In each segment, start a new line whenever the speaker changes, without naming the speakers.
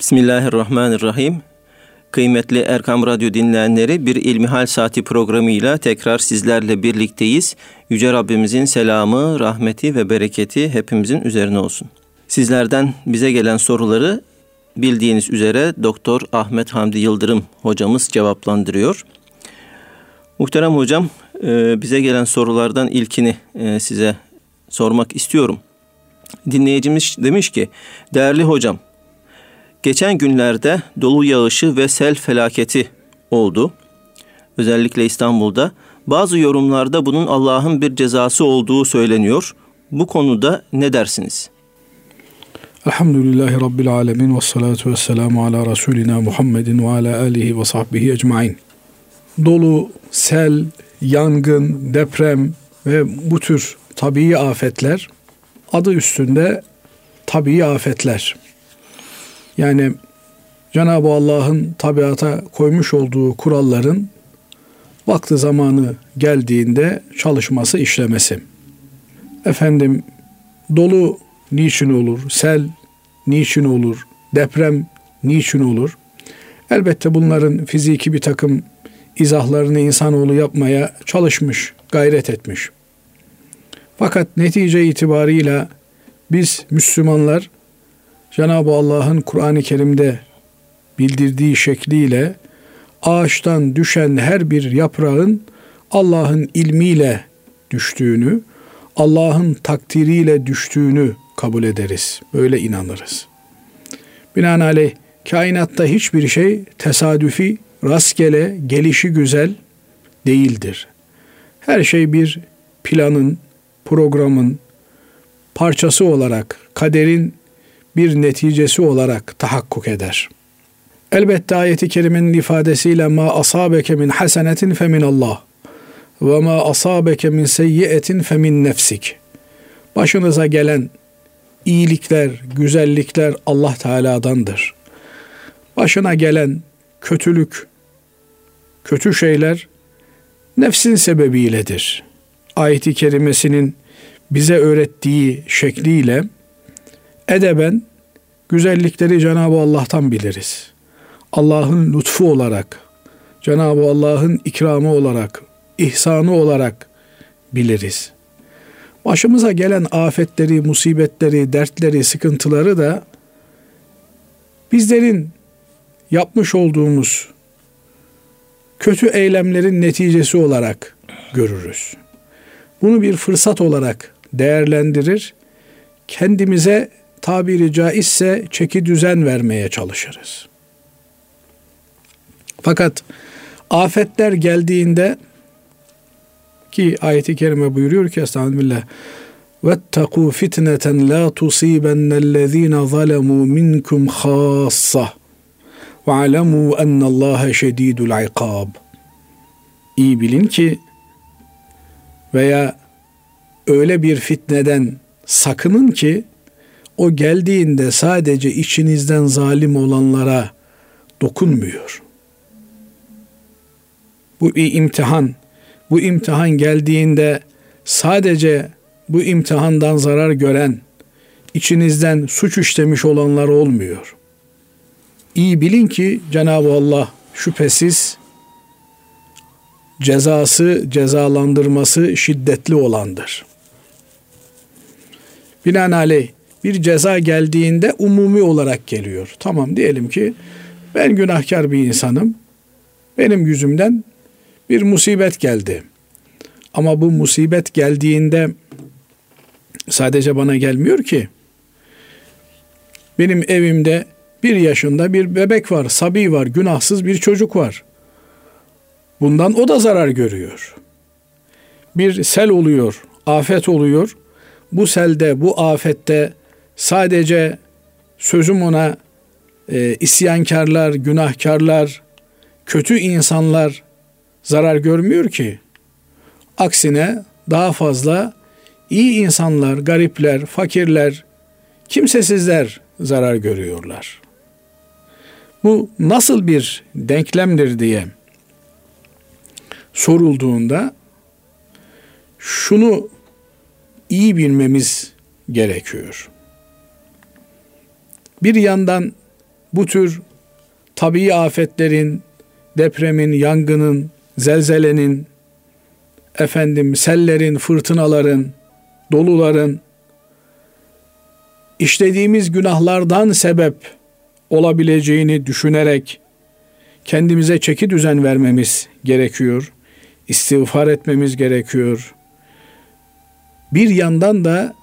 Bismillahirrahmanirrahim. Kıymetli Erkam Radyo dinleyenleri bir İlmihal Saati programıyla tekrar sizlerle birlikteyiz. Yüce Rabbimizin selamı, rahmeti ve bereketi hepimizin üzerine olsun. Sizlerden bize gelen soruları bildiğiniz üzere Doktor Ahmet Hamdi Yıldırım hocamız cevaplandırıyor. Muhterem hocam, e, bize gelen sorulardan ilkini e, size sormak istiyorum. Dinleyicimiz demiş ki, değerli hocam, Geçen günlerde dolu yağışı ve sel felaketi oldu. Özellikle İstanbul'da. Bazı yorumlarda bunun Allah'ın bir cezası olduğu söyleniyor. Bu konuda ne dersiniz?
Elhamdülillahi Rabbil Alemin ve salatu ve selamu ala Resulina Muhammedin ve ala alihi ve sahbihi ecmain. Dolu, sel, yangın, deprem ve bu tür tabii afetler adı üstünde tabii afetler. Yani Cenab-ı Allah'ın tabiata koymuş olduğu kuralların vakti zamanı geldiğinde çalışması, işlemesi. Efendim dolu niçin olur? Sel niçin olur? Deprem niçin olur? Elbette bunların fiziki bir takım izahlarını insanoğlu yapmaya çalışmış, gayret etmiş. Fakat netice itibarıyla biz Müslümanlar Cenab-ı Allah'ın Kur'an-ı Kerim'de bildirdiği şekliyle ağaçtan düşen her bir yaprağın Allah'ın ilmiyle düştüğünü, Allah'ın takdiriyle düştüğünü kabul ederiz. Böyle inanırız. Binaenaleyh kainatta hiçbir şey tesadüfi, rastgele, gelişi güzel değildir. Her şey bir planın, programın parçası olarak kaderin bir neticesi olarak tahakkuk eder. Elbette ayeti kerimenin ifadesiyle ma asabeke min hasenetin fe min Allah ve ma asabeke min seyyiyetin fe min nefsik. Başınıza gelen iyilikler, güzellikler Allah Teala'dandır. Başına gelen kötülük, kötü şeyler nefsin sebebiyledir. Ayeti kerimesinin bize öğrettiği şekliyle edeben güzellikleri Cenab-ı Allah'tan biliriz. Allah'ın lütfu olarak, Cenab-ı Allah'ın ikramı olarak, ihsanı olarak biliriz. Başımıza gelen afetleri, musibetleri, dertleri, sıkıntıları da bizlerin yapmış olduğumuz kötü eylemlerin neticesi olarak görürüz. Bunu bir fırsat olarak değerlendirir, kendimize tabiri caizse çeki düzen vermeye çalışırız. Fakat afetler geldiğinde ki ayeti kerime buyuruyor ki estağfirullah وَاتَّقُوا فِتْنَةً لَا تُصِيبَنَّ الَّذ۪ينَ ظَلَمُوا مِنْكُمْ خَاصَّةً وَعَلَمُوا اَنَّ اللّٰهَ شَد۪يدُ الْعِقَابِ İyi bilin ki veya öyle bir fitneden sakının ki o geldiğinde sadece içinizden zalim olanlara dokunmuyor. Bu bir imtihan. Bu imtihan geldiğinde sadece bu imtihandan zarar gören, içinizden suç işlemiş olanlar olmuyor. İyi bilin ki Cenab-ı Allah şüphesiz cezası, cezalandırması şiddetli olandır. Binaenaleyh bir ceza geldiğinde umumi olarak geliyor. Tamam diyelim ki ben günahkar bir insanım. Benim yüzümden bir musibet geldi. Ama bu musibet geldiğinde sadece bana gelmiyor ki. Benim evimde bir yaşında bir bebek var, sabi var, günahsız bir çocuk var. Bundan o da zarar görüyor. Bir sel oluyor, afet oluyor. Bu selde, bu afette sadece sözüm ona e, isyankarlar, günahkarlar, kötü insanlar zarar görmüyor ki. Aksine daha fazla iyi insanlar, garipler, fakirler, kimsesizler zarar görüyorlar. Bu nasıl bir denklemdir diye sorulduğunda şunu iyi bilmemiz gerekiyor. Bir yandan bu tür tabii afetlerin, depremin, yangının, zelzelenin, efendim sellerin, fırtınaların, doluların, işlediğimiz günahlardan sebep olabileceğini düşünerek kendimize çeki düzen vermemiz gerekiyor. İstiğfar etmemiz gerekiyor. Bir yandan da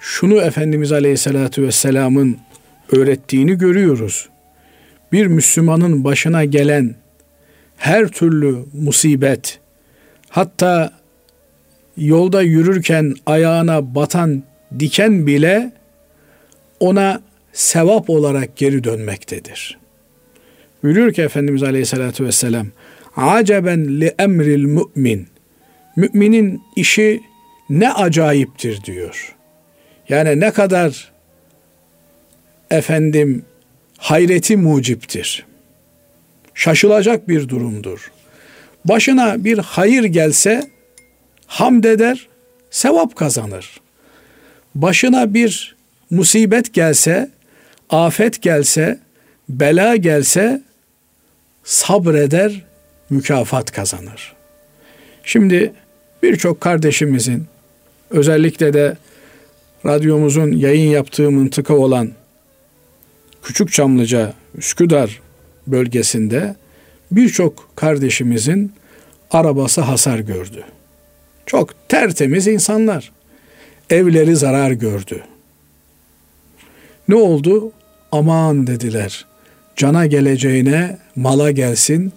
şunu Efendimiz Aleyhisselatü Vesselam'ın öğrettiğini görüyoruz. Bir Müslümanın başına gelen her türlü musibet, hatta yolda yürürken ayağına batan diken bile ona sevap olarak geri dönmektedir. Buyuruyor ki Efendimiz Aleyhisselatü Vesselam, Aceben li emril mümin. Müminin işi ne acayiptir diyor. Yani ne kadar efendim hayreti muciptir. Şaşılacak bir durumdur. Başına bir hayır gelse hamd eder, sevap kazanır. Başına bir musibet gelse, afet gelse, bela gelse sabreder, mükafat kazanır. Şimdi birçok kardeşimizin özellikle de radyomuzun yayın yaptığı mıntıka olan Küçük Çamlıca, Üsküdar bölgesinde birçok kardeşimizin arabası hasar gördü. Çok tertemiz insanlar. Evleri zarar gördü. Ne oldu? Aman dediler. Cana geleceğine mala gelsin.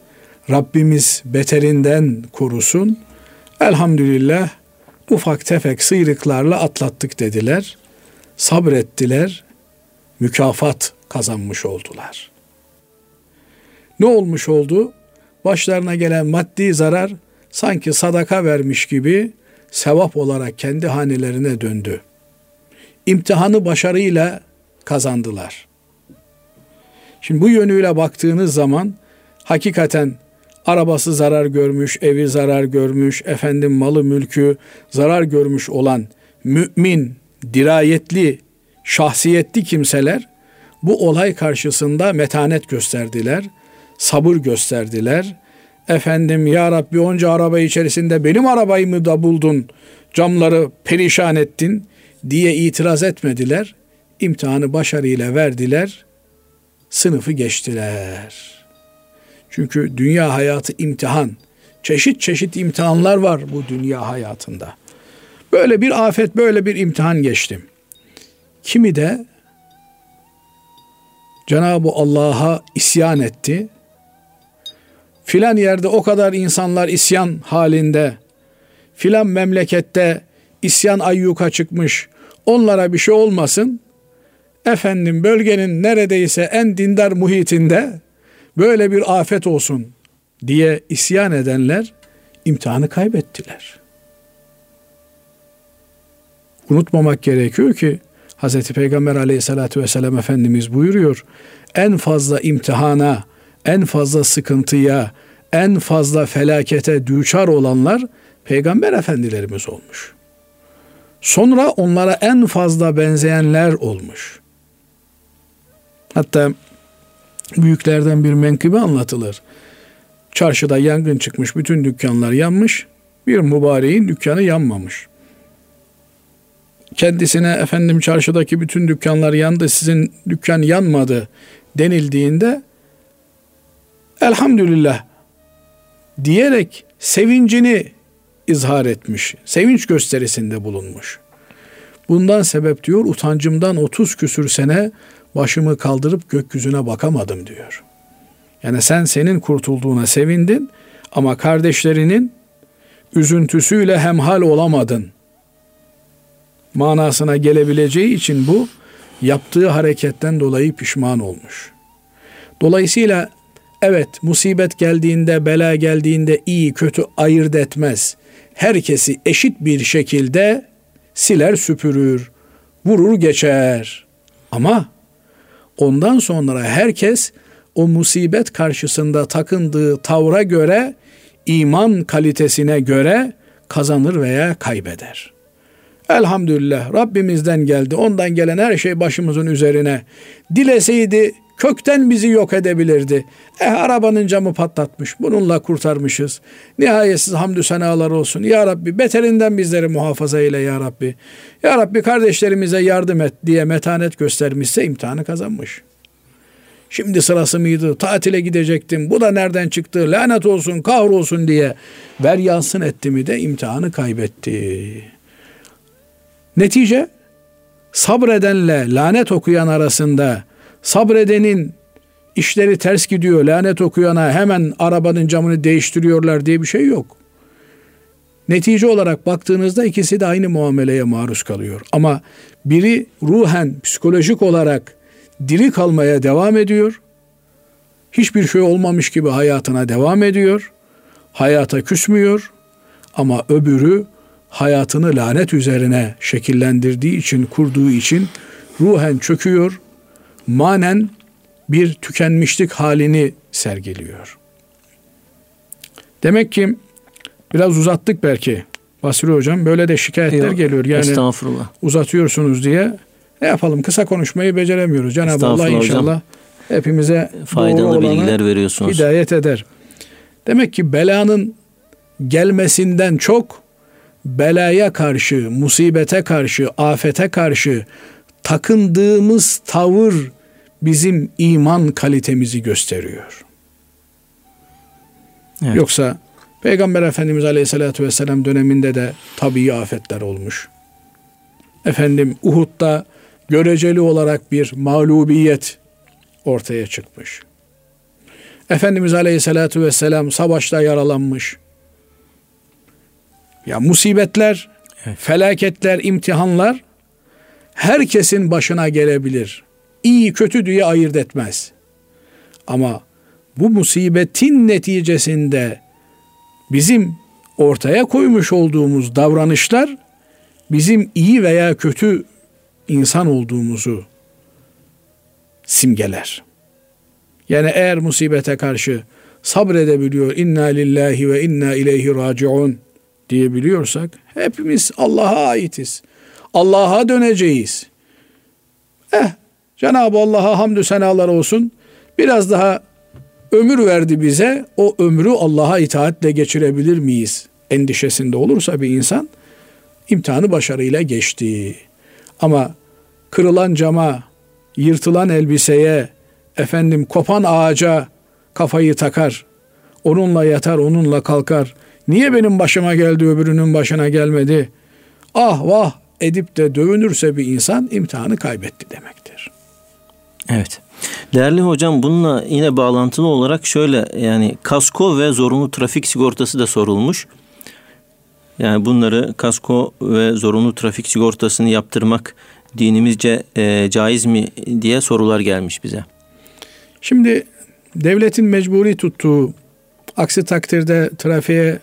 Rabbimiz beterinden korusun. Elhamdülillah ufak tefek sıyrıklarla atlattık dediler. Sabrettiler. Mükafat kazanmış oldular. Ne olmuş oldu? Başlarına gelen maddi zarar sanki sadaka vermiş gibi sevap olarak kendi hanelerine döndü. İmtihanı başarıyla kazandılar. Şimdi bu yönüyle baktığınız zaman hakikaten arabası zarar görmüş, evi zarar görmüş, efendim malı mülkü zarar görmüş olan mümin, dirayetli, şahsiyetli kimseler bu olay karşısında metanet gösterdiler, sabır gösterdiler. Efendim ya Rabbi onca araba içerisinde benim arabayı mı da buldun, camları perişan ettin diye itiraz etmediler. İmtihanı başarıyla verdiler, sınıfı geçtiler. Çünkü dünya hayatı imtihan. Çeşit çeşit imtihanlar var bu dünya hayatında. Böyle bir afet, böyle bir imtihan geçtim. Kimi de Cenab-ı Allah'a isyan etti. Filan yerde o kadar insanlar isyan halinde, filan memlekette isyan ayyuka çıkmış, onlara bir şey olmasın. Efendim bölgenin neredeyse en dindar muhitinde böyle bir afet olsun diye isyan edenler imtihanı kaybettiler. Unutmamak gerekiyor ki Hz. Peygamber aleyhissalatü vesselam Efendimiz buyuruyor. En fazla imtihana, en fazla sıkıntıya, en fazla felakete düçar olanlar peygamber efendilerimiz olmuş. Sonra onlara en fazla benzeyenler olmuş. Hatta büyüklerden bir menkıbe anlatılır. Çarşıda yangın çıkmış, bütün dükkanlar yanmış. Bir mübareğin dükkanı yanmamış kendisine efendim çarşıdaki bütün dükkanlar yandı sizin dükkan yanmadı denildiğinde elhamdülillah diyerek sevincini izhar etmiş. Sevinç gösterisinde bulunmuş. Bundan sebep diyor utancımdan 30 küsür sene başımı kaldırıp gökyüzüne bakamadım diyor. Yani sen senin kurtulduğuna sevindin ama kardeşlerinin üzüntüsüyle hemhal olamadın manasına gelebileceği için bu yaptığı hareketten dolayı pişman olmuş. Dolayısıyla evet musibet geldiğinde, bela geldiğinde iyi kötü ayırt etmez. Herkesi eşit bir şekilde siler süpürür, vurur geçer. Ama ondan sonra herkes o musibet karşısında takındığı tavra göre, iman kalitesine göre kazanır veya kaybeder. Elhamdülillah Rabbimizden geldi. Ondan gelen her şey başımızın üzerine. Dileseydi kökten bizi yok edebilirdi. Eh arabanın camı patlatmış. Bununla kurtarmışız. Nihayetsiz hamdü senalar olsun. Ya Rabbi beterinden bizleri muhafaza eyle ya Rabbi. Ya Rabbi kardeşlerimize yardım et diye metanet göstermişse imtihanı kazanmış. Şimdi sırası mıydı? Tatile gidecektim. Bu da nereden çıktı? Lanet olsun, kahrolsun diye ver yansın etti mi de imtihanı kaybetti. Netice sabredenle lanet okuyan arasında sabredenin işleri ters gidiyor, lanet okuyana hemen arabanın camını değiştiriyorlar diye bir şey yok. Netice olarak baktığınızda ikisi de aynı muameleye maruz kalıyor. Ama biri ruhen, psikolojik olarak diri kalmaya devam ediyor. Hiçbir şey olmamış gibi hayatına devam ediyor. Hayata küsmüyor. Ama öbürü hayatını lanet üzerine şekillendirdiği için, kurduğu için ruhen çöküyor. Manen bir tükenmişlik halini sergiliyor. Demek ki biraz uzattık belki. Basri Hocam böyle de şikayetler Yok, geliyor. Yani estağfurullah. uzatıyorsunuz diye. Ne yapalım kısa konuşmayı beceremiyoruz. Cenab-ı Allah inşallah hocam. hepimize
faydalı bilgiler veriyorsunuz.
Hidayet eder. Demek ki belanın gelmesinden çok belaya karşı, musibete karşı, afete karşı takındığımız tavır bizim iman kalitemizi gösteriyor. Evet. Yoksa Peygamber Efendimiz Aleyhisselatü Vesselam döneminde de tabii afetler olmuş. Efendim Uhud'da göreceli olarak bir mağlubiyet ortaya çıkmış. Efendimiz Aleyhisselatü Vesselam savaşta yaralanmış. Ya musibetler, evet. felaketler, imtihanlar herkesin başına gelebilir. İyi kötü diye ayırt etmez. Ama bu musibetin neticesinde bizim ortaya koymuş olduğumuz davranışlar bizim iyi veya kötü insan olduğumuzu simgeler. Yani eğer musibete karşı sabredebiliyor inna lillahi ve inna ileyhi raciun diyebiliyorsak hepimiz Allah'a aitiz. Allah'a döneceğiz. Eh Cenab-ı Allah'a hamdü senalar olsun. Biraz daha ömür verdi bize. O ömrü Allah'a itaatle geçirebilir miyiz? Endişesinde olursa bir insan imtihanı başarıyla geçti. Ama kırılan cama, yırtılan elbiseye, efendim kopan ağaca kafayı takar. Onunla yatar, onunla kalkar. Niye benim başıma geldi öbürünün başına gelmedi? Ah vah edip de dövünürse bir insan imtihanı kaybetti demektir.
Evet. Değerli hocam bununla yine bağlantılı olarak şöyle yani kasko ve zorunlu trafik sigortası da sorulmuş. Yani bunları kasko ve zorunlu trafik sigortasını yaptırmak dinimizce e, caiz mi diye sorular gelmiş bize.
Şimdi devletin mecburi tuttuğu aksi takdirde trafiğe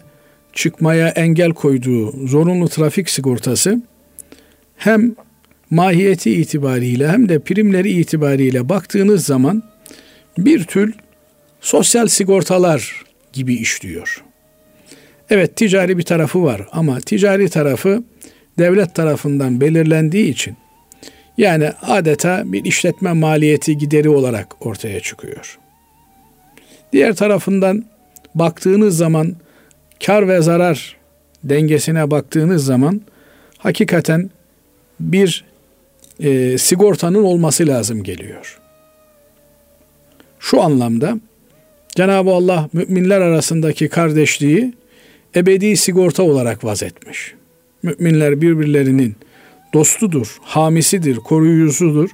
çıkmaya engel koyduğu zorunlu trafik sigortası hem mahiyeti itibariyle hem de primleri itibariyle baktığınız zaman bir tür sosyal sigortalar gibi işliyor. Evet ticari bir tarafı var ama ticari tarafı devlet tarafından belirlendiği için yani adeta bir işletme maliyeti gideri olarak ortaya çıkıyor. Diğer tarafından baktığınız zaman kar ve zarar dengesine baktığınız zaman hakikaten bir e, sigortanın olması lazım geliyor. Şu anlamda Cenab-ı Allah müminler arasındaki kardeşliği ebedi sigorta olarak vazetmiş. Müminler birbirlerinin dostudur, hamisidir, koruyucusudur.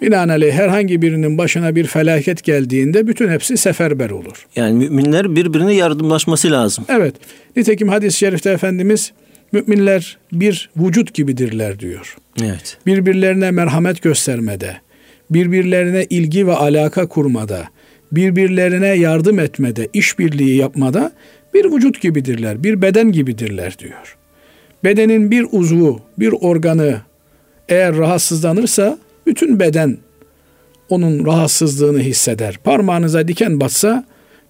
Binaenaleyh herhangi birinin başına bir felaket geldiğinde bütün hepsi seferber olur.
Yani müminler birbirine yardımlaşması lazım.
Evet. Nitekim hadis-i şerifte Efendimiz müminler bir vücut gibidirler diyor.
Evet.
Birbirlerine merhamet göstermede, birbirlerine ilgi ve alaka kurmada, birbirlerine yardım etmede, işbirliği yapmada bir vücut gibidirler, bir beden gibidirler diyor. Bedenin bir uzvu, bir organı eğer rahatsızlanırsa bütün beden onun rahatsızlığını hisseder. Parmağınıza diken batsa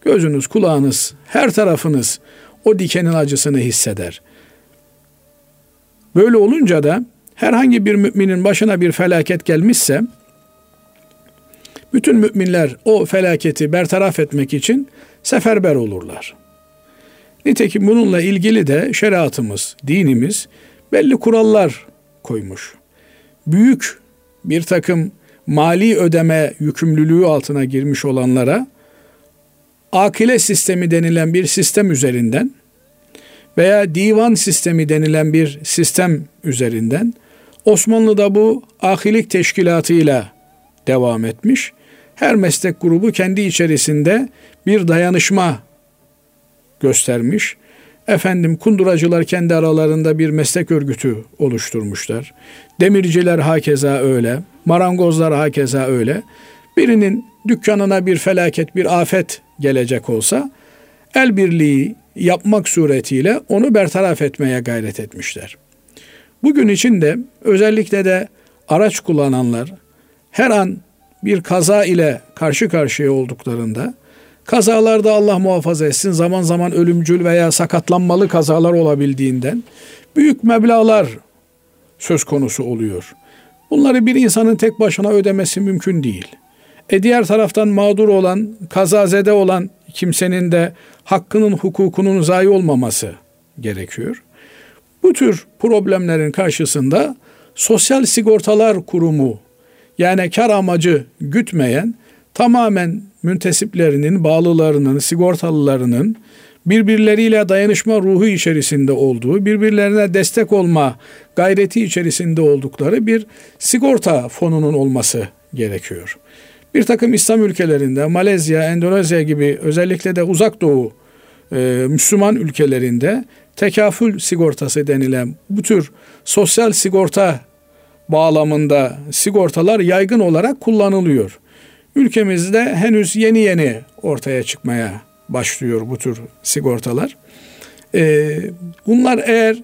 gözünüz, kulağınız, her tarafınız o dikenin acısını hisseder. Böyle olunca da herhangi bir müminin başına bir felaket gelmişse Bütün müminler o felaketi bertaraf etmek için seferber olurlar. Nitekim bununla ilgili de şeriatımız, dinimiz belli kurallar koymuş. Büyük bir takım mali ödeme yükümlülüğü altına girmiş olanlara akile sistemi denilen bir sistem üzerinden veya divan sistemi denilen bir sistem üzerinden Osmanlı'da bu ahilik teşkilatıyla devam etmiş. Her meslek grubu kendi içerisinde bir dayanışma göstermiş. Efendim kunduracılar kendi aralarında bir meslek örgütü oluşturmuşlar. Demirciler hakeza öyle, marangozlar hakeza öyle. Birinin dükkanına bir felaket, bir afet gelecek olsa el birliği yapmak suretiyle onu bertaraf etmeye gayret etmişler. Bugün için de özellikle de araç kullananlar her an bir kaza ile karşı karşıya olduklarında kazalarda Allah muhafaza etsin zaman zaman ölümcül veya sakatlanmalı kazalar olabildiğinden büyük meblalar söz konusu oluyor. Bunları bir insanın tek başına ödemesi mümkün değil. E diğer taraftan mağdur olan, kazazede olan kimsenin de hakkının, hukukunun zayi olmaması gerekiyor. Bu tür problemlerin karşısında Sosyal Sigortalar Kurumu yani kar amacı gütmeyen tamamen müntesiplerinin, bağlılarının, sigortalılarının birbirleriyle dayanışma ruhu içerisinde olduğu, birbirlerine destek olma gayreti içerisinde oldukları bir sigorta fonunun olması gerekiyor. Bir takım İslam ülkelerinde, Malezya, Endonezya gibi özellikle de uzak doğu e, Müslüman ülkelerinde tekafül sigortası denilen bu tür sosyal sigorta bağlamında sigortalar yaygın olarak kullanılıyor. Ülkemizde henüz yeni yeni ortaya çıkmaya başlıyor bu tür sigortalar. Ee, bunlar eğer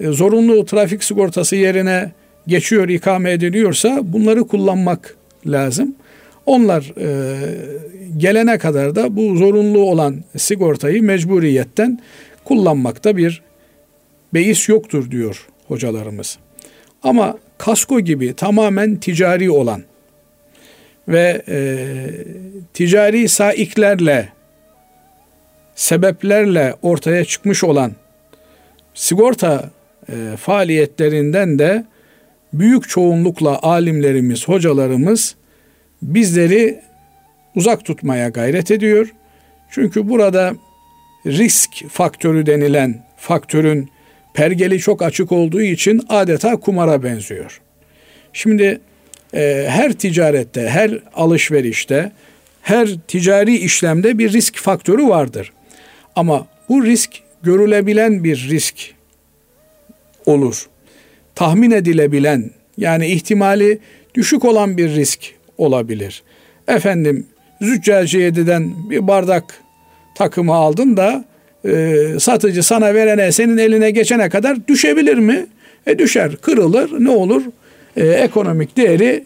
e, zorunlu trafik sigortası yerine geçiyor, ikame ediliyorsa bunları kullanmak lazım. Onlar e, gelene kadar da bu zorunlu olan sigortayı mecburiyetten kullanmakta bir beis yoktur diyor hocalarımız. Ama kasko gibi tamamen ticari olan ve e, ticari saiklerle sebeplerle ortaya çıkmış olan sigorta e, faaliyetlerinden de büyük çoğunlukla alimlerimiz, hocalarımız bizleri uzak tutmaya gayret ediyor. Çünkü burada risk faktörü denilen faktörün pergeli çok açık olduğu için adeta kumara benziyor. Şimdi e, her ticarette, her alışverişte, her ticari işlemde bir risk faktörü vardır. Ama bu risk görülebilen bir risk olur. Tahmin edilebilen yani ihtimali düşük olan bir risk olabilir. Efendim Züccaciyedi'den bir bardak takımı aldın da e, satıcı sana verene senin eline geçene kadar düşebilir mi? E düşer, kırılır, ne olur? E, ekonomik değeri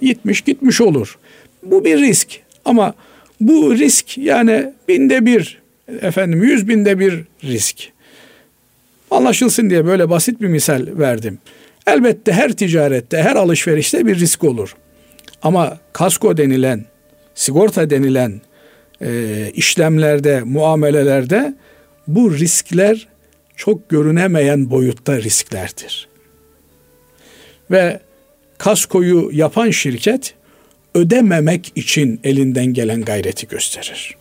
gitmiş gitmiş olur. Bu bir risk ama bu risk yani binde bir efendim yüz binde bir risk. Anlaşılsın diye böyle basit bir misal verdim. Elbette her ticarette, her alışverişte bir risk olur. Ama kasko denilen, sigorta denilen e, işlemlerde, muamelelerde bu riskler çok görünemeyen boyutta risklerdir. Ve kaskoyu yapan şirket ödememek için elinden gelen gayreti gösterir.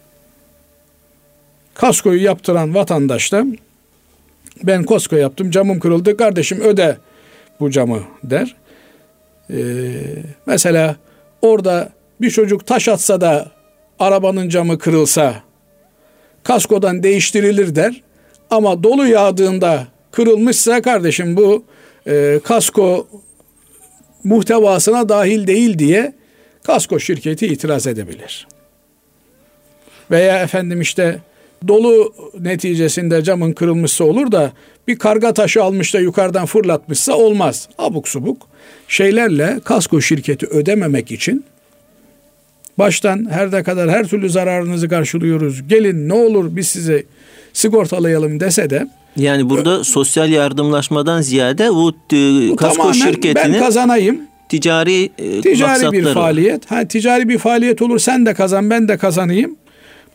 Kaskoyu yaptıran vatandaş da ben kasko yaptım camım kırıldı kardeşim öde bu camı der. Ee, mesela orada bir çocuk taş atsa da arabanın camı kırılsa kaskodan değiştirilir der. Ama dolu yağdığında kırılmışsa kardeşim bu e, kasko muhtevasına dahil değil diye kasko şirketi itiraz edebilir. Veya efendim işte dolu neticesinde camın kırılmışsa olur da bir karga taşı almış da yukarıdan fırlatmışsa olmaz. Abuk subuk şeylerle kasko şirketi ödememek için baştan her ne kadar her türlü zararınızı karşılıyoruz. Gelin ne olur biz size sigortalayalım dese de
yani burada sosyal yardımlaşmadan ziyade bu, e, kasko şirketinin
ben kazanayım
ticari e,
ticari bir faaliyet. Ha ticari bir faaliyet olur sen de kazan ben de kazanayım.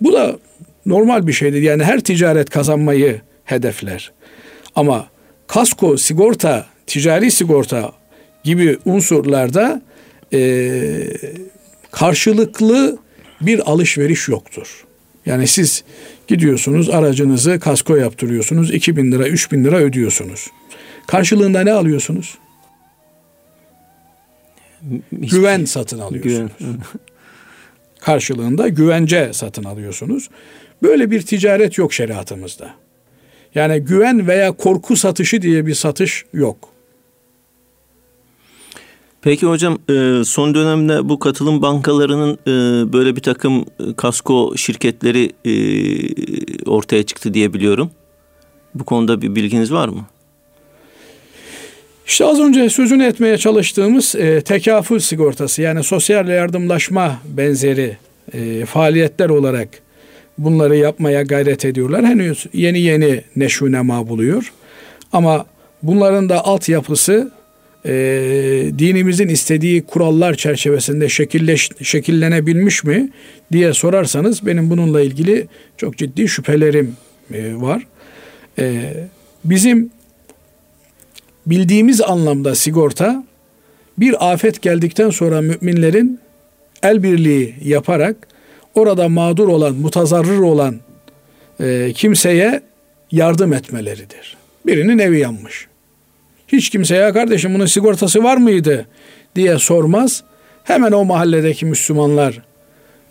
Bu da normal bir şeydir. Yani her ticaret kazanmayı hedefler. Ama kasko, sigorta, ticari sigorta gibi unsurlarda e, karşılıklı bir alışveriş yoktur. Yani siz gidiyorsunuz aracınızı kasko yaptırıyorsunuz 2000 lira 3000 lira ödüyorsunuz. Karşılığında ne alıyorsunuz? Güven satın alıyorsunuz. Güven. Karşılığında güvence satın alıyorsunuz. Böyle bir ticaret yok şeriatımızda. Yani güven veya korku satışı diye bir satış yok.
Peki hocam e, son dönemde bu katılım bankalarının e, böyle bir takım e, kasko şirketleri ortaya çıktı diye biliyorum. Bu konuda bir bilginiz var mı?
İşte az önce sözünü etmeye çalıştığımız e, tekafül sigortası yani sosyal yardımlaşma benzeri faaliyetler olarak bunları yapmaya gayret ediyorlar. Henüz yeni yeni neşvünema buluyor. Ama bunların da altyapısı e, dinimizin istediği kurallar çerçevesinde şekilleş, şekillenebilmiş mi diye sorarsanız benim bununla ilgili çok ciddi şüphelerim e, var. E, bizim bildiğimiz anlamda sigorta bir afet geldikten sonra müminlerin el birliği yaparak orada mağdur olan, mutazarrır olan e, kimseye yardım etmeleridir. Birinin evi yanmış. Hiç kimseye kardeşim bunun sigortası var mıydı diye sormaz. Hemen o mahalledeki Müslümanlar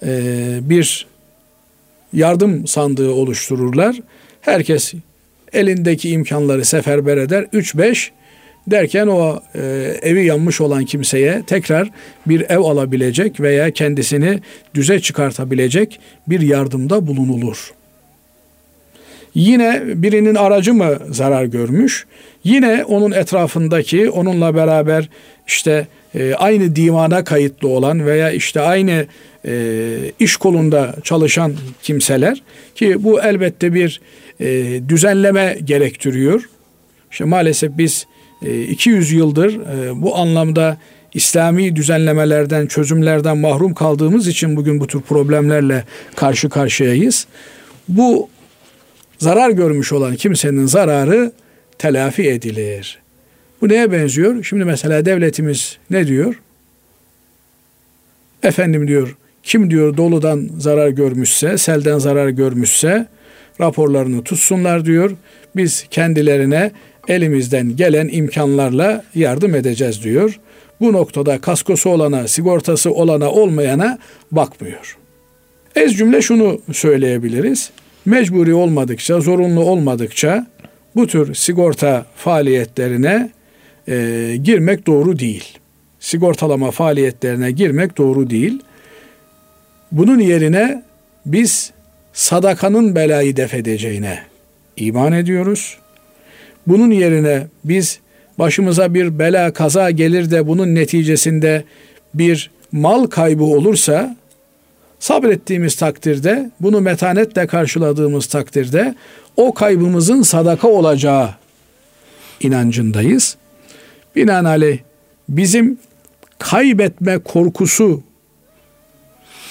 e, bir yardım sandığı oluştururlar. Herkes elindeki imkanları seferber eder. 3-5 derken o e, evi yanmış olan kimseye tekrar bir ev alabilecek veya kendisini düze çıkartabilecek bir yardımda bulunulur. Yine birinin aracı mı zarar görmüş? Yine onun etrafındaki onunla beraber işte e, aynı divana kayıtlı olan veya işte aynı e, iş kolunda çalışan kimseler ki bu elbette bir e, düzenleme gerektiriyor. İşte maalesef biz 200 e, yıldır bu anlamda İslami düzenlemelerden, çözümlerden mahrum kaldığımız için bugün bu tür problemlerle karşı karşıyayız. Bu zarar görmüş olan kimsenin zararı telafi edilir. Bu neye benziyor? Şimdi mesela devletimiz ne diyor? Efendim diyor, kim diyor doludan zarar görmüşse, selden zarar görmüşse raporlarını tutsunlar diyor. Biz kendilerine elimizden gelen imkanlarla yardım edeceğiz diyor. Bu noktada kaskosu olana, sigortası olana, olmayana bakmıyor. Ez cümle şunu söyleyebiliriz. Mecburi olmadıkça, zorunlu olmadıkça bu tür sigorta faaliyetlerine e, girmek doğru değil. Sigortalama faaliyetlerine girmek doğru değil. Bunun yerine biz sadakanın belayı def edeceğine iman ediyoruz. Bunun yerine biz başımıza bir bela kaza gelir de bunun neticesinde bir mal kaybı olursa sabrettiğimiz takdirde bunu metanetle karşıladığımız takdirde o kaybımızın sadaka olacağı inancındayız. Binaenaleyh bizim kaybetme korkusu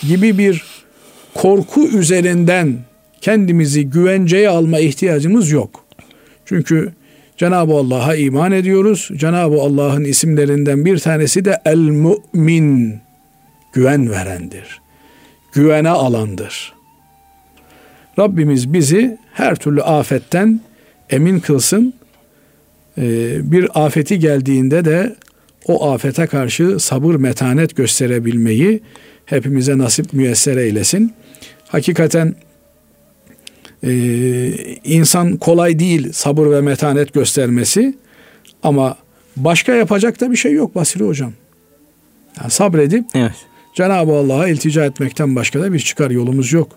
gibi bir korku üzerinden kendimizi güvenceye alma ihtiyacımız yok. Çünkü Cenab-ı Allah'a iman ediyoruz. Cenab-ı Allah'ın isimlerinden bir tanesi de El Mümin. Güven verendir. Güvene alandır. Rabbimiz bizi her türlü afetten emin kılsın. Ee, bir afeti geldiğinde de o afete karşı sabır metanet gösterebilmeyi hepimize nasip müyesser eylesin. Hakikaten ee, insan kolay değil sabır ve metanet göstermesi ama başka yapacak da bir şey yok Basri Hocam. Yani sabredip evet. Cenab-ı Allah'a iltica etmekten başka da bir çıkar yolumuz yok.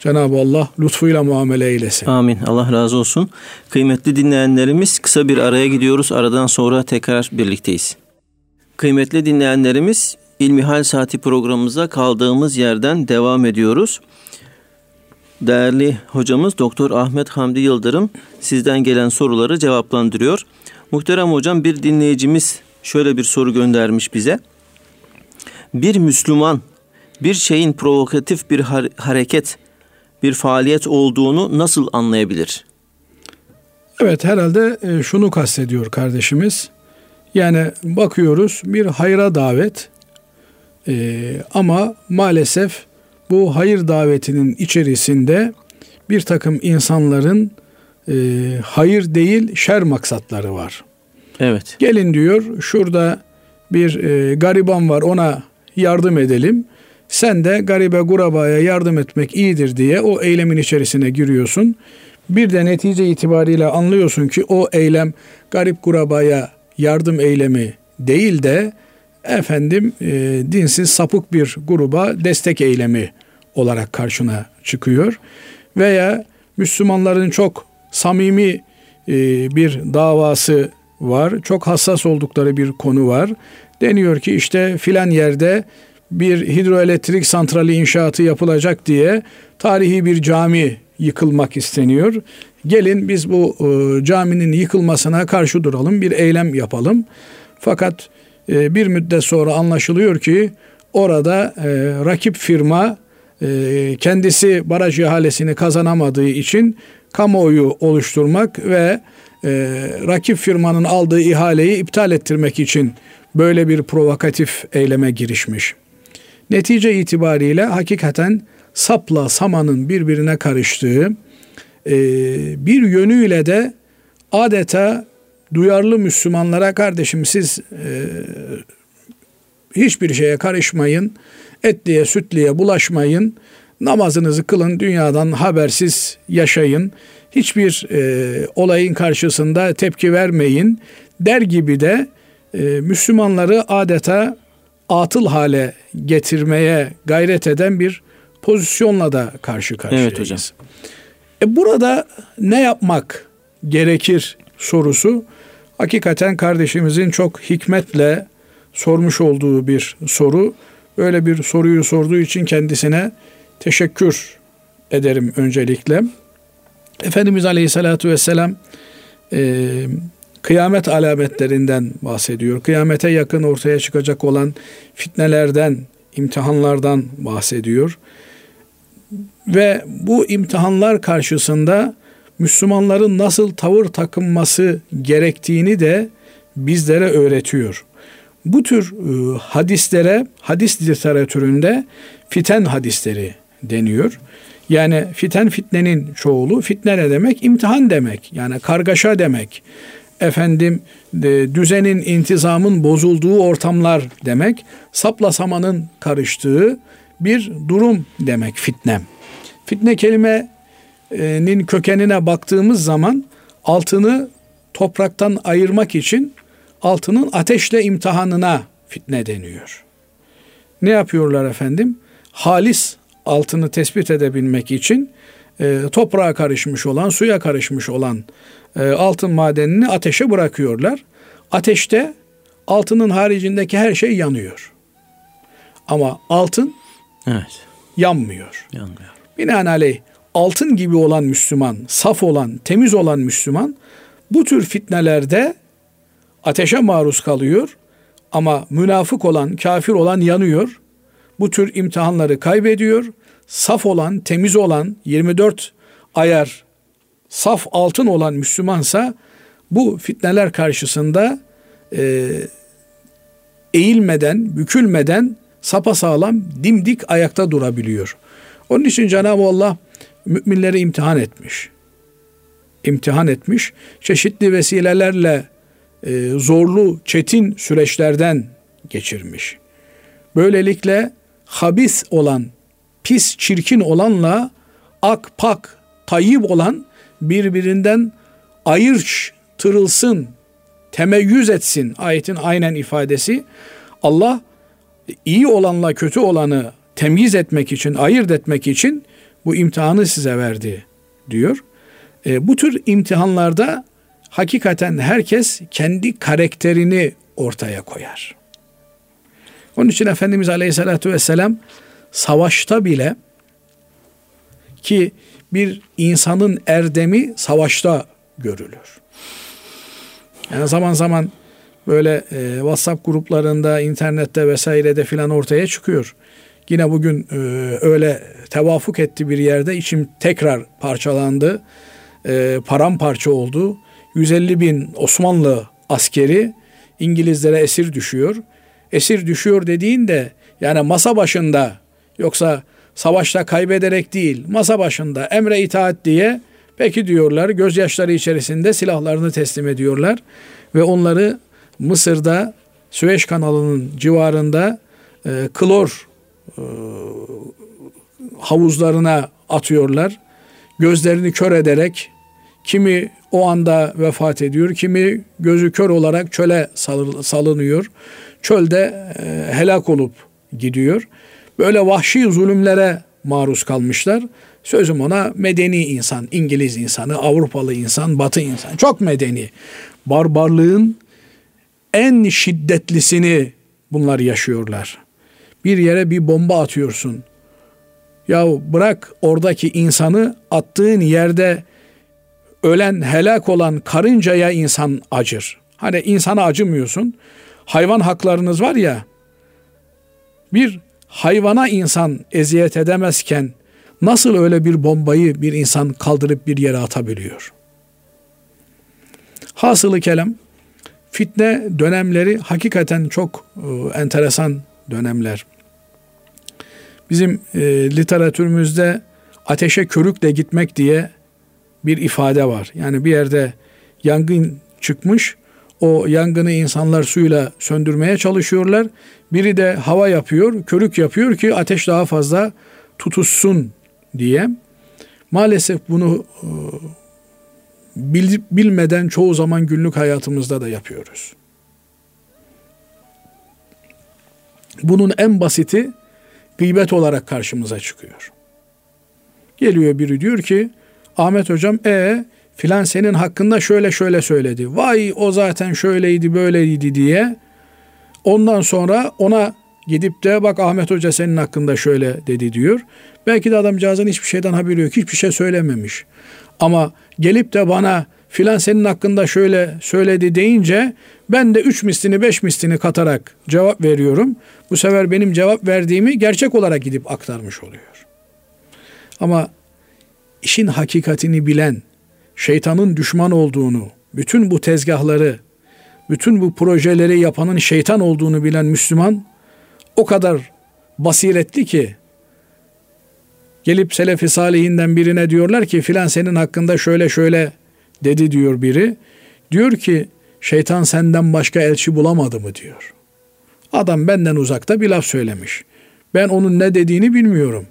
Cenab-ı Allah lütfuyla muamele eylesin.
Amin. Allah razı olsun. Kıymetli dinleyenlerimiz kısa bir araya gidiyoruz. Aradan sonra tekrar birlikteyiz. Kıymetli dinleyenlerimiz İlmihal Saati programımıza kaldığımız yerden devam ediyoruz değerli hocamız Doktor Ahmet Hamdi Yıldırım sizden gelen soruları cevaplandırıyor. Muhterem hocam bir dinleyicimiz şöyle bir soru göndermiş bize. Bir Müslüman bir şeyin provokatif bir hareket, bir faaliyet olduğunu nasıl anlayabilir?
Evet herhalde e, şunu kastediyor kardeşimiz. Yani bakıyoruz bir hayra davet e, ama maalesef bu hayır davetinin içerisinde bir takım insanların e, hayır değil şer maksatları var.
Evet.
Gelin diyor şurada bir e, gariban var ona yardım edelim. Sen de garibe gurabaya yardım etmek iyidir diye o eylemin içerisine giriyorsun. Bir de netice itibariyle anlıyorsun ki o eylem garip gurabaya yardım eylemi değil de efendim e, dinsiz sapık bir gruba destek eylemi olarak karşına çıkıyor. Veya Müslümanların çok samimi e, bir davası var. Çok hassas oldukları bir konu var. Deniyor ki işte filan yerde bir hidroelektrik santrali inşaatı yapılacak diye tarihi bir cami yıkılmak isteniyor. Gelin biz bu e, caminin yıkılmasına karşı duralım, bir eylem yapalım. Fakat e, bir müddet sonra anlaşılıyor ki orada e, rakip firma e, kendisi baraj ihalesini kazanamadığı için kamuoyu oluşturmak ve e, rakip firmanın aldığı ihaleyi iptal ettirmek için böyle bir provokatif eyleme girişmiş. Netice itibariyle hakikaten sapla samanın birbirine karıştığı e, bir yönüyle de adeta duyarlı Müslümanlara kardeşim siz e, hiçbir şeye karışmayın, etliye sütliye bulaşmayın, namazınızı kılın, dünyadan habersiz yaşayın, hiçbir e, olayın karşısında tepki vermeyin der gibi de e, Müslümanları adeta atıl hale getirmeye gayret eden bir pozisyonla da karşı karşıyayız. Evet hocam. E burada ne yapmak gerekir sorusu hakikaten kardeşimizin çok hikmetle sormuş olduğu bir soru. Böyle bir soruyu sorduğu için kendisine teşekkür ederim öncelikle. Efendimiz Aleyhisselatü Vesselam e, kıyamet alametlerinden bahsediyor. Kıyamete yakın ortaya çıkacak olan fitnelerden, imtihanlardan bahsediyor. Ve bu imtihanlar karşısında Müslümanların nasıl tavır takınması gerektiğini de bizlere öğretiyor. Bu tür e, hadislere hadis literatüründe fiten hadisleri deniyor. Yani fiten fitnenin çoğulu. Fitne ne demek? İmtihan demek. Yani kargaşa demek. Efendim düzenin, intizamın bozulduğu ortamlar demek. Sapla samanın karıştığı bir durum demek fitnem. Fitne kelimenin kökenine baktığımız zaman altını topraktan ayırmak için altının ateşle imtihanına fitne deniyor. Ne yapıyorlar efendim? Halis altını tespit edebilmek için e, toprağa karışmış olan, suya karışmış olan e, altın madenini ateşe bırakıyorlar. Ateşte altının haricindeki her şey yanıyor. Ama altın evet. yanmıyor. Yanmıyor. Binaenaleyh altın gibi olan Müslüman, saf olan, temiz olan Müslüman bu tür fitnelerde ateşe maruz kalıyor ama münafık olan, kafir olan yanıyor. Bu tür imtihanları kaybediyor. Saf olan, temiz olan, 24 ayar saf altın olan Müslümansa bu fitneler karşısında e, eğilmeden, bükülmeden sapasağlam dimdik ayakta durabiliyor. Onun için Cenab-ı Allah müminleri imtihan etmiş. İmtihan etmiş. Çeşitli vesilelerle e, zorlu, çetin süreçlerden geçirmiş. Böylelikle habis olan, pis, çirkin olanla ak, pak, tayyip olan birbirinden ayırç, tırılsın, temeyyüz etsin. Ayetin aynen ifadesi. Allah iyi olanla kötü olanı temyiz etmek için, ayırt etmek için bu imtihanı size verdi diyor. E, bu tür imtihanlarda hakikaten herkes kendi karakterini ortaya koyar. Onun için Efendimiz Aleyhisselatü Vesselam savaşta bile ki bir insanın erdemi savaşta görülür. Yani zaman zaman böyle e, WhatsApp gruplarında, internette vesairede filan ortaya çıkıyor. Yine bugün e, öyle tevafuk etti bir yerde içim tekrar parçalandı. E, paramparça oldu. 150 bin Osmanlı askeri İngilizlere esir düşüyor. Esir düşüyor dediğinde yani masa başında yoksa savaşta kaybederek değil masa başında emre itaat diye peki diyorlar gözyaşları içerisinde silahlarını teslim ediyorlar ve onları Mısır'da Süveyş kanalının civarında e, klor e, havuzlarına atıyorlar. Gözlerini kör ederek kimi o anda vefat ediyor, kimi gözü kör olarak çöle salınıyor. Çölde e, helak olup gidiyor. Böyle vahşi zulümlere maruz kalmışlar. Sözüm ona medeni insan, İngiliz insanı, Avrupalı insan, Batı insan. Çok medeni. Barbarlığın en şiddetlisini bunlar yaşıyorlar. Bir yere bir bomba atıyorsun. Ya bırak oradaki insanı attığın yerde ölen, helak olan karıncaya insan acır. Hani insana acımıyorsun. Hayvan haklarınız var ya. Bir hayvana insan eziyet edemezken nasıl öyle bir bombayı bir insan kaldırıp bir yere atabiliyor? Hasılı kelam fitne dönemleri hakikaten çok e, enteresan dönemler. Bizim e, literatürümüzde ateşe körükle gitmek diye bir ifade var. Yani bir yerde yangın çıkmış, o yangını insanlar suyla söndürmeye çalışıyorlar. Biri de hava yapıyor, körük yapıyor ki ateş daha fazla tutuşsun diye. Maalesef bunu e, bil, bilmeden çoğu zaman günlük hayatımızda da yapıyoruz. Bunun en basiti gıybet olarak karşımıza çıkıyor. Geliyor biri diyor ki Ahmet hocam e filan senin hakkında şöyle şöyle söyledi. Vay o zaten şöyleydi böyleydi diye. Ondan sonra ona gidip de bak Ahmet Hoca senin hakkında şöyle dedi diyor. Belki de adamcağızın hiçbir şeyden haberi yok. Hiçbir şey söylememiş. Ama gelip de bana filan senin hakkında şöyle söyledi deyince ben de üç mislini beş mislini katarak cevap veriyorum. Bu sefer benim cevap verdiğimi gerçek olarak gidip aktarmış oluyor. Ama işin hakikatini bilen, şeytanın düşman olduğunu, bütün bu tezgahları, bütün bu projeleri yapanın şeytan olduğunu bilen Müslüman o kadar basiretli ki gelip Selefi Salihinden birine diyorlar ki filan senin hakkında şöyle şöyle dedi diyor biri. Diyor ki şeytan senden başka elçi bulamadı mı diyor. Adam benden uzakta bir laf söylemiş. Ben onun ne dediğini bilmiyorum.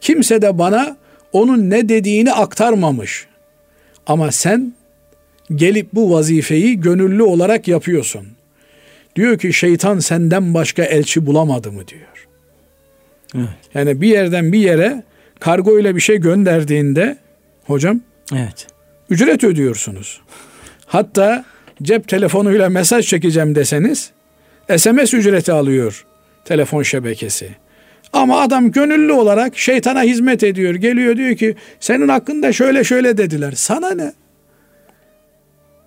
Kimse de bana onun ne dediğini aktarmamış. Ama sen gelip bu vazifeyi gönüllü olarak yapıyorsun. Diyor ki şeytan senden başka elçi bulamadı mı diyor. Evet. Yani bir yerden bir yere kargo ile bir şey gönderdiğinde hocam
evet.
ücret ödüyorsunuz. Hatta cep telefonuyla mesaj çekeceğim deseniz SMS ücreti alıyor telefon şebekesi. Ama adam gönüllü olarak şeytana hizmet ediyor. Geliyor diyor ki senin hakkında şöyle şöyle dediler. Sana ne?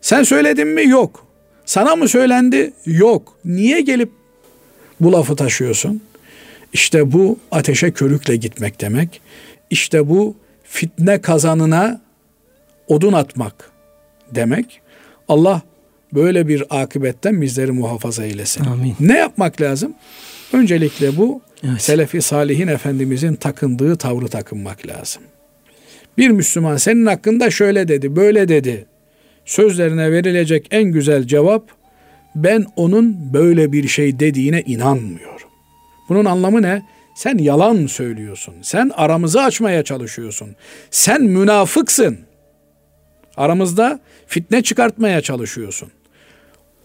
Sen söyledin mi? Yok. Sana mı söylendi? Yok. Niye gelip bu lafı taşıyorsun? İşte bu ateşe körükle gitmek demek. İşte bu fitne kazanına odun atmak demek. Allah böyle bir akıbetten bizleri muhafaza eylesin.
Amin.
Ne yapmak lazım? Öncelikle bu evet. Selefi Salihin Efendimizin takındığı tavrı takınmak lazım. Bir Müslüman senin hakkında şöyle dedi, böyle dedi. Sözlerine verilecek en güzel cevap ben onun böyle bir şey dediğine inanmıyorum. Bunun anlamı ne? Sen yalan söylüyorsun. Sen aramızı açmaya çalışıyorsun. Sen münafıksın. Aramızda fitne çıkartmaya çalışıyorsun.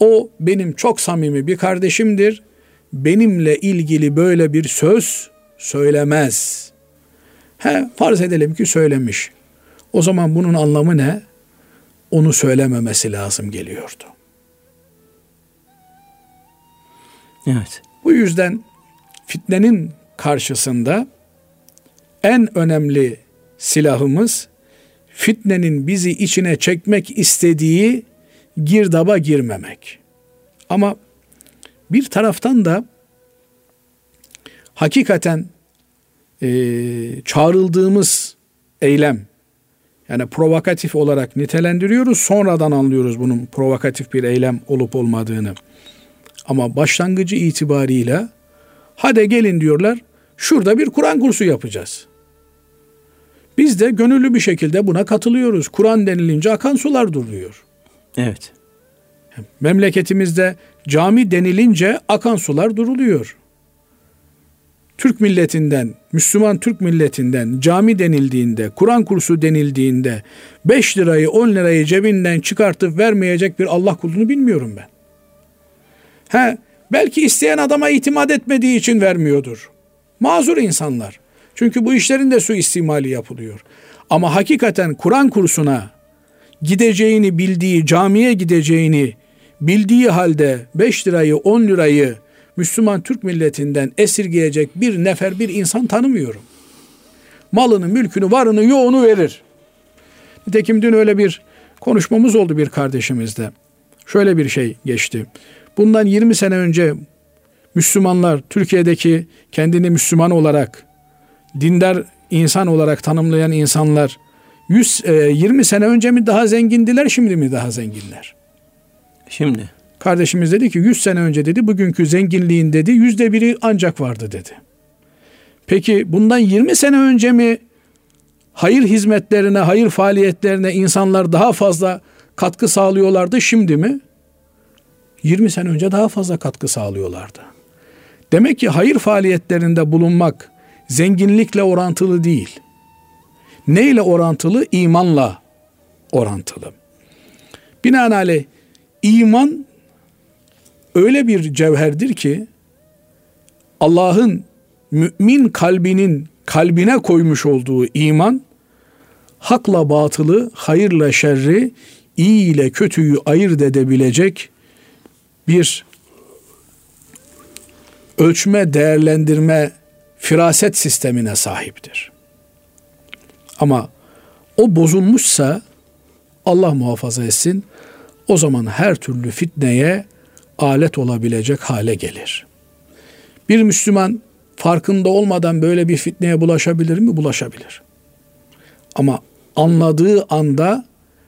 O benim çok samimi bir kardeşimdir. Benimle ilgili böyle bir söz söylemez. He, farz edelim ki söylemiş. O zaman bunun anlamı ne? Onu söylememesi lazım geliyordu.
Evet.
Bu yüzden fitnenin karşısında en önemli silahımız fitnenin bizi içine çekmek istediği girdaba girmemek. Ama bir taraftan da hakikaten e, çağrıldığımız eylem yani provokatif olarak nitelendiriyoruz. Sonradan anlıyoruz bunun provokatif bir eylem olup olmadığını. Ama başlangıcı itibarıyla hadi gelin diyorlar şurada bir Kur'an kursu yapacağız. Biz de gönüllü bir şekilde buna katılıyoruz. Kur'an denilince akan sular duruyor.
Evet.
Memleketimizde cami denilince akan sular duruluyor. Türk milletinden, Müslüman Türk milletinden cami denildiğinde, Kur'an kursu denildiğinde 5 lirayı 10 lirayı cebinden çıkartıp vermeyecek bir Allah kulunu bilmiyorum ben. He, belki isteyen adama itimat etmediği için vermiyordur. Mazur insanlar. Çünkü bu işlerin de suistimali yapılıyor. Ama hakikaten Kur'an kursuna gideceğini bildiği, camiye gideceğini bildiği halde 5 lirayı 10 lirayı Müslüman Türk milletinden esirgeyecek bir nefer bir insan tanımıyorum. Malını, mülkünü, varını, yoğunu verir. Nitekim dün öyle bir konuşmamız oldu bir kardeşimizde. Şöyle bir şey geçti. Bundan 20 sene önce Müslümanlar Türkiye'deki kendini Müslüman olarak dindar insan olarak tanımlayan insanlar 100 20 e, sene önce mi daha zengindiler şimdi mi daha zenginler?
Şimdi.
Kardeşimiz dedi ki 100 sene önce dedi bugünkü zenginliğin dedi yüzde biri ancak vardı dedi. Peki bundan 20 sene önce mi hayır hizmetlerine, hayır faaliyetlerine insanlar daha fazla katkı sağlıyorlardı şimdi mi? 20 sene önce daha fazla katkı sağlıyorlardı. Demek ki hayır faaliyetlerinde bulunmak zenginlikle orantılı değil. Neyle orantılı? İmanla orantılı. Binaenaleyh iman öyle bir cevherdir ki Allah'ın mümin kalbinin kalbine koymuş olduğu iman hakla batılı, hayırla şerri, iyi ile kötüyü ayırt edebilecek bir ölçme, değerlendirme, firaset sistemine sahiptir. Ama o bozulmuşsa Allah muhafaza etsin o zaman her türlü fitneye alet olabilecek hale gelir. Bir Müslüman farkında olmadan böyle bir fitneye bulaşabilir mi? Bulaşabilir. Ama anladığı anda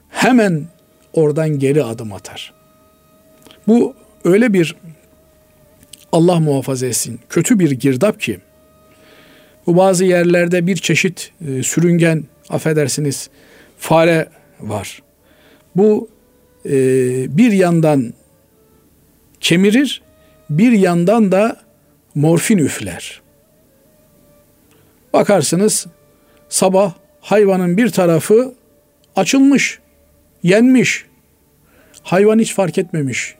hemen oradan geri adım atar. Bu öyle bir Allah muhafaza etsin kötü bir girdap ki bu bazı yerlerde bir çeşit e, sürüngen affedersiniz fare var. Bu e, bir yandan kemirir, bir yandan da morfin üfler. Bakarsınız sabah hayvanın bir tarafı açılmış, yenmiş. Hayvan hiç fark etmemiş.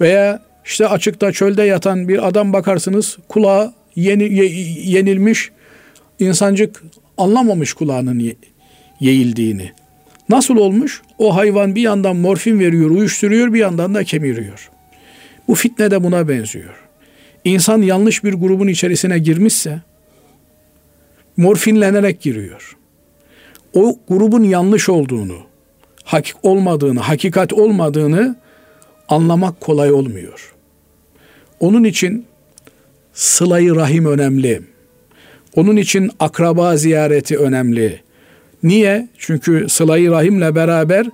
Veya işte açıkta çölde yatan bir adam bakarsınız kulağı yeni, ye, yenilmiş. insancık anlamamış kulağının ye, yeildiğini. Nasıl olmuş? O hayvan bir yandan morfin veriyor, uyuşturuyor, bir yandan da kemiriyor. Bu fitne de buna benziyor. İnsan yanlış bir grubun içerisine girmişse morfinlenerek giriyor. O grubun yanlış olduğunu, hakik olmadığını, hakikat olmadığını anlamak kolay olmuyor. Onun için sılayı rahim önemli. Onun için akraba ziyareti önemli. Niye? Çünkü sılayı rahimle beraber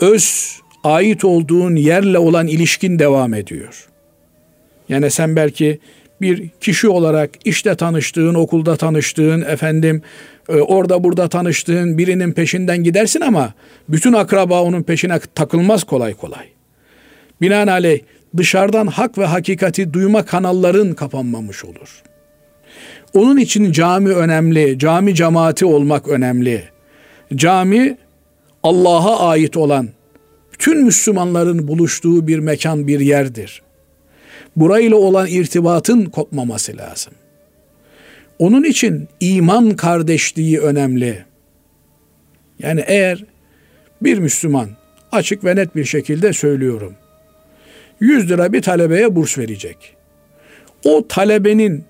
öz ait olduğun yerle olan ilişkin devam ediyor. Yani sen belki bir kişi olarak işte tanıştığın, okulda tanıştığın, efendim e, orada burada tanıştığın birinin peşinden gidersin ama bütün akraba onun peşine takılmaz kolay kolay. Binaenaleyh dışarıdan hak ve hakikati duyma kanalların kapanmamış olur. Onun için cami önemli, cami cemaati olmak önemli. Cami Allah'a ait olan bütün Müslümanların buluştuğu bir mekan, bir yerdir. Burayla olan irtibatın kopmaması lazım. Onun için iman kardeşliği önemli. Yani eğer bir Müslüman açık ve net bir şekilde söylüyorum. 100 lira bir talebeye burs verecek. O talebenin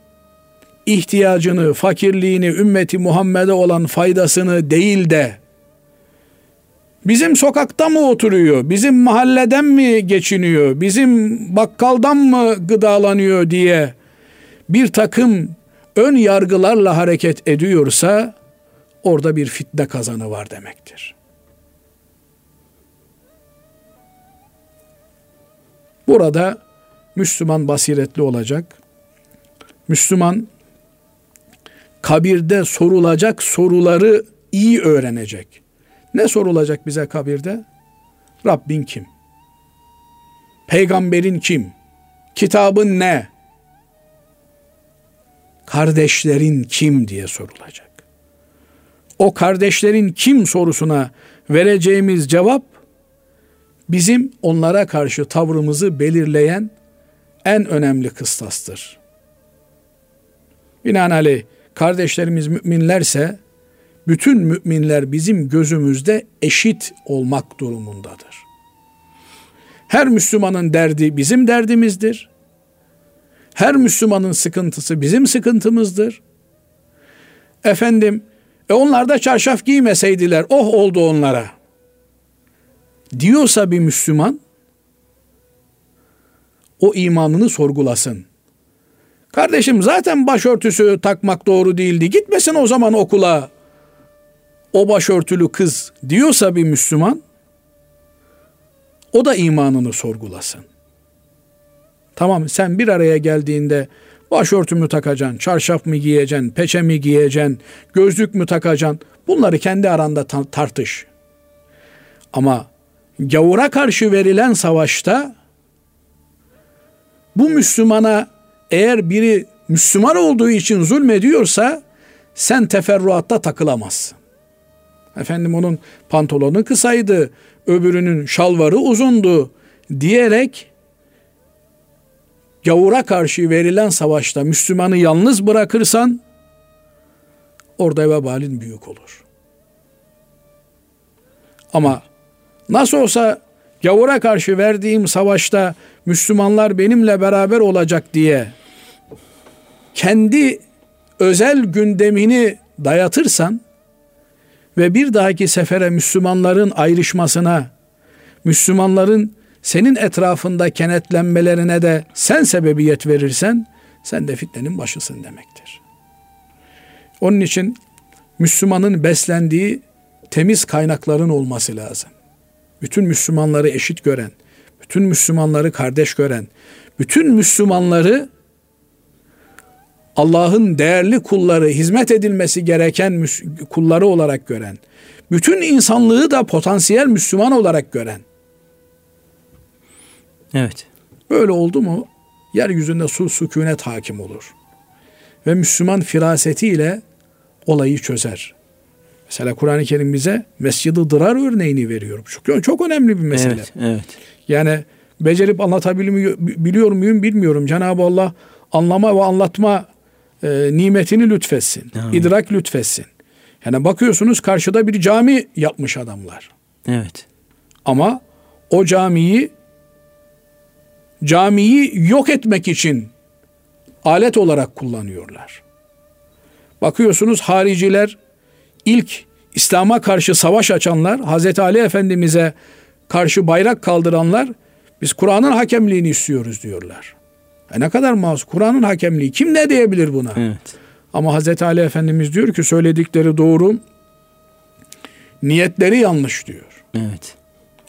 ihtiyacını, fakirliğini, ümmeti Muhammed'e olan faydasını değil de Bizim sokakta mı oturuyor? Bizim mahalleden mi geçiniyor? Bizim bakkaldan mı gıdalanıyor diye bir takım ön yargılarla hareket ediyorsa orada bir fitne kazanı var demektir. Burada Müslüman basiretli olacak. Müslüman kabirde sorulacak soruları iyi öğrenecek. Ne sorulacak bize kabirde? Rabbin kim? Peygamberin kim? Kitabın ne? Kardeşlerin kim diye sorulacak. O kardeşlerin kim sorusuna vereceğimiz cevap bizim onlara karşı tavrımızı belirleyen en önemli kıstastır. Binaenaleyh kardeşlerimiz müminlerse bütün müminler bizim gözümüzde eşit olmak durumundadır. Her Müslümanın derdi bizim derdimizdir. Her Müslümanın sıkıntısı bizim sıkıntımızdır. Efendim, e onlar da çarşaf giymeseydiler, oh oldu onlara. Diyorsa bir Müslüman, o imanını sorgulasın. Kardeşim zaten başörtüsü takmak doğru değildi. Gitmesin o zaman okula o başörtülü kız diyorsa bir Müslüman o da imanını sorgulasın. Tamam sen bir araya geldiğinde başörtü mü takacaksın, çarşaf mı giyeceksin, peçe mi giyeceksin, gözlük mü takacaksın bunları kendi aranda tartış. Ama gavura karşı verilen savaşta bu Müslümana eğer biri Müslüman olduğu için zulmediyorsa sen teferruatta takılamazsın. Efendim onun pantolonu kısaydı, öbürünün şalvarı uzundu diyerek gavura karşı verilen savaşta Müslümanı yalnız bırakırsan orada vebalin büyük olur. Ama nasıl olsa gavura karşı verdiğim savaşta Müslümanlar benimle beraber olacak diye kendi özel gündemini dayatırsan ve bir dahaki sefere Müslümanların ayrışmasına, Müslümanların senin etrafında kenetlenmelerine de sen sebebiyet verirsen sen de fitnenin başısın demektir. Onun için Müslümanın beslendiği temiz kaynakların olması lazım. Bütün Müslümanları eşit gören, bütün Müslümanları kardeş gören, bütün Müslümanları Allah'ın değerli kulları, hizmet edilmesi gereken kulları olarak gören, bütün insanlığı da potansiyel Müslüman olarak gören.
Evet.
Böyle oldu mu yeryüzünde su sükunet hakim olur. Ve Müslüman firasetiyle olayı çözer. Mesela Kur'an-ı Kerim bize Mescid-i Dırar örneğini veriyor. Çok, çok önemli bir mesele.
Evet, evet.
Yani becerip anlatabiliyor muyum bilmiyorum. Cenab-ı Allah anlama ve anlatma e, nimetini lütfetsin. Amin. idrak lütfetsin. Yani bakıyorsunuz karşıda bir cami yapmış adamlar.
Evet.
Ama o camiyi camiyi yok etmek için alet olarak kullanıyorlar. Bakıyorsunuz hariciler ilk İslam'a karşı savaş açanlar, Hazreti Ali Efendimiz'e karşı bayrak kaldıranlar biz Kur'an'ın hakemliğini istiyoruz diyorlar. E ne kadar masum. Kur'an'ın hakemliği. Kim ne diyebilir buna?
Evet.
Ama Hazreti Ali Efendimiz diyor ki söyledikleri doğru. Niyetleri yanlış diyor.
Evet.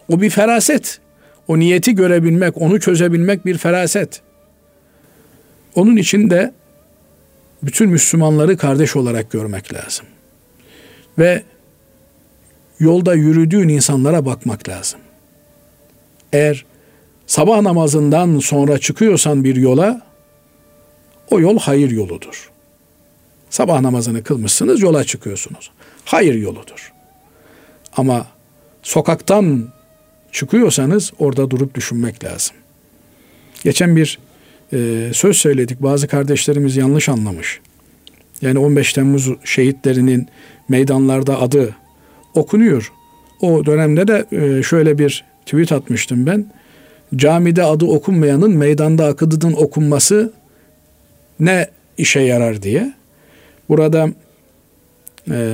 O bir feraset. O niyeti görebilmek, onu çözebilmek bir feraset. Onun için de bütün Müslümanları kardeş olarak görmek lazım. Ve yolda yürüdüğün insanlara bakmak lazım. Eğer sabah namazından sonra çıkıyorsan bir yola o yol hayır yoludur. Sabah namazını kılmışsınız yola çıkıyorsunuz. Hayır yoludur. Ama sokaktan çıkıyorsanız orada durup düşünmek lazım. Geçen bir e, söz söyledik. Bazı kardeşlerimiz yanlış anlamış. Yani 15 Temmuz şehitlerinin meydanlarda adı okunuyor. O dönemde de e, şöyle bir tweet atmıştım ben camide adı okunmayanın meydanda akıdının okunması ne işe yarar diye. Burada e,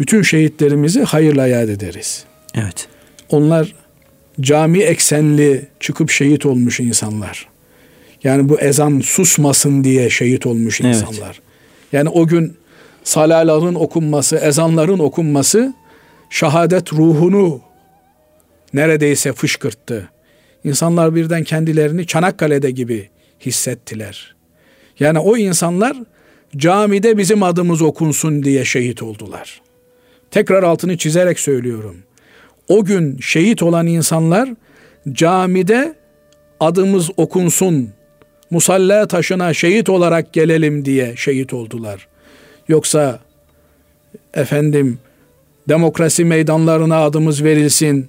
bütün şehitlerimizi hayırla yad ederiz.
Evet.
Onlar cami eksenli çıkıp şehit olmuş insanlar. Yani bu ezan susmasın diye şehit olmuş
Evet.
insanlar. Yani o gün salaların okunması, ezanların okunması şehadet ruhunu neredeyse fışkırttı. İnsanlar birden kendilerini Çanakkale'de gibi hissettiler. Yani o insanlar camide bizim adımız okunsun diye şehit oldular. Tekrar altını çizerek söylüyorum. O gün şehit olan insanlar camide adımız okunsun, musalla taşına şehit olarak gelelim diye şehit oldular. Yoksa efendim demokrasi meydanlarına adımız verilsin,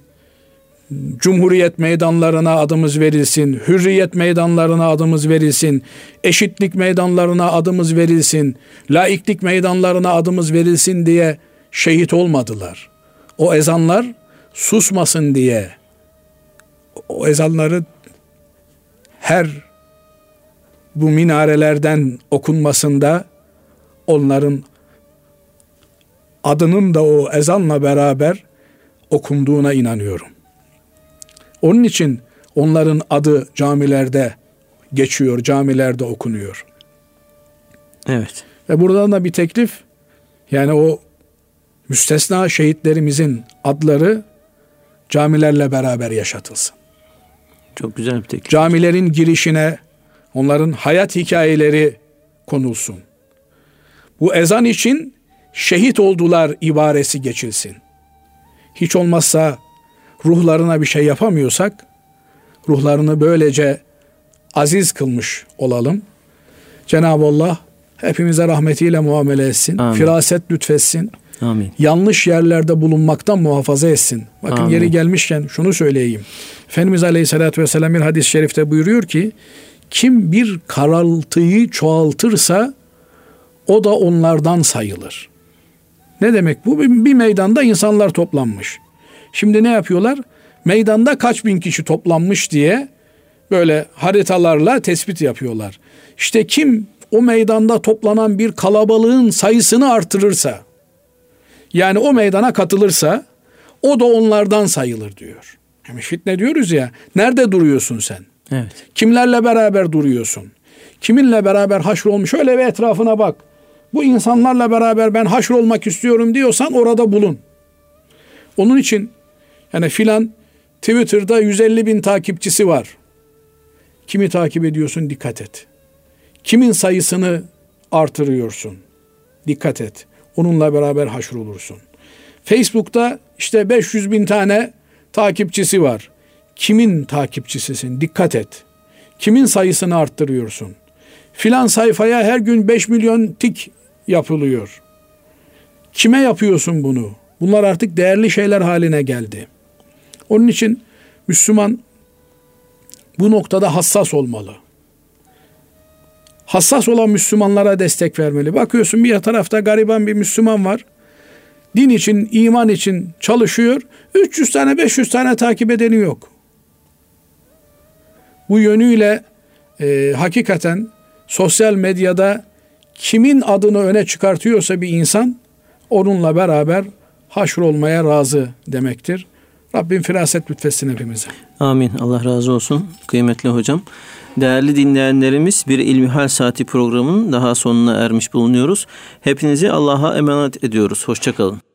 Cumhuriyet meydanlarına adımız verilsin, hürriyet meydanlarına adımız verilsin, eşitlik meydanlarına adımız verilsin, laiklik meydanlarına adımız verilsin diye şehit olmadılar. O ezanlar susmasın diye o ezanları her bu minarelerden okunmasında onların adının da o ezanla beraber okunduğuna inanıyorum. Onun için onların adı camilerde geçiyor, camilerde okunuyor.
Evet.
Ve buradan da bir teklif yani o müstesna şehitlerimizin adları camilerle beraber yaşatılsın.
Çok güzel bir teklif.
Camilerin girişine onların hayat hikayeleri konulsun. Bu ezan için şehit oldular ibaresi geçilsin. Hiç olmazsa ruhlarına bir şey yapamıyorsak ruhlarını böylece aziz kılmış olalım. Cenab-ı Allah hepimize rahmetiyle muamele etsin.
Amin.
Firaset lütfetsin.
Amin.
Yanlış yerlerde bulunmaktan muhafaza etsin. Bakın
Amin.
yeri gelmişken şunu söyleyeyim. Efendimiz Aleyhisselatü Vesselam bir hadis-i şerifte buyuruyor ki kim bir karaltıyı çoğaltırsa o da onlardan sayılır. Ne demek bu? Bir, bir meydanda insanlar toplanmış. Şimdi ne yapıyorlar? Meydanda kaç bin kişi toplanmış diye böyle haritalarla tespit yapıyorlar. İşte kim o meydanda toplanan bir kalabalığın sayısını artırırsa yani o meydana katılırsa o da onlardan sayılır diyor. Yani fitne diyoruz ya. Nerede duruyorsun sen?
Evet.
Kimlerle beraber duruyorsun? Kiminle beraber haşrolmuş? Şöyle bir etrafına bak. Bu insanlarla beraber ben haşrolmak istiyorum diyorsan orada bulun. Onun için yani filan Twitter'da 150 bin takipçisi var. Kimi takip ediyorsun dikkat et. Kimin sayısını artırıyorsun? Dikkat et. Onunla beraber haşrolursun. Facebook'ta işte 500 bin tane takipçisi var. Kimin takipçisisin? Dikkat et. Kimin sayısını arttırıyorsun? Filan sayfaya her gün 5 milyon tik yapılıyor. Kime yapıyorsun bunu? Bunlar artık değerli şeyler haline geldi. Onun için Müslüman bu noktada hassas olmalı. Hassas olan Müslümanlara destek vermeli. Bakıyorsun bir tarafta gariban bir Müslüman var. Din için, iman için çalışıyor. 300 tane, 500 tane takip edeni yok. Bu yönüyle e, hakikaten sosyal medyada kimin adını öne çıkartıyorsa bir insan onunla beraber haşrolmaya razı demektir. Rabbim firaset lütfetsin hepimize.
Amin. Allah razı olsun. Kıymetli hocam. Değerli dinleyenlerimiz bir İlmihal Saati programının daha sonuna ermiş bulunuyoruz. Hepinizi Allah'a emanet ediyoruz. Hoşçakalın.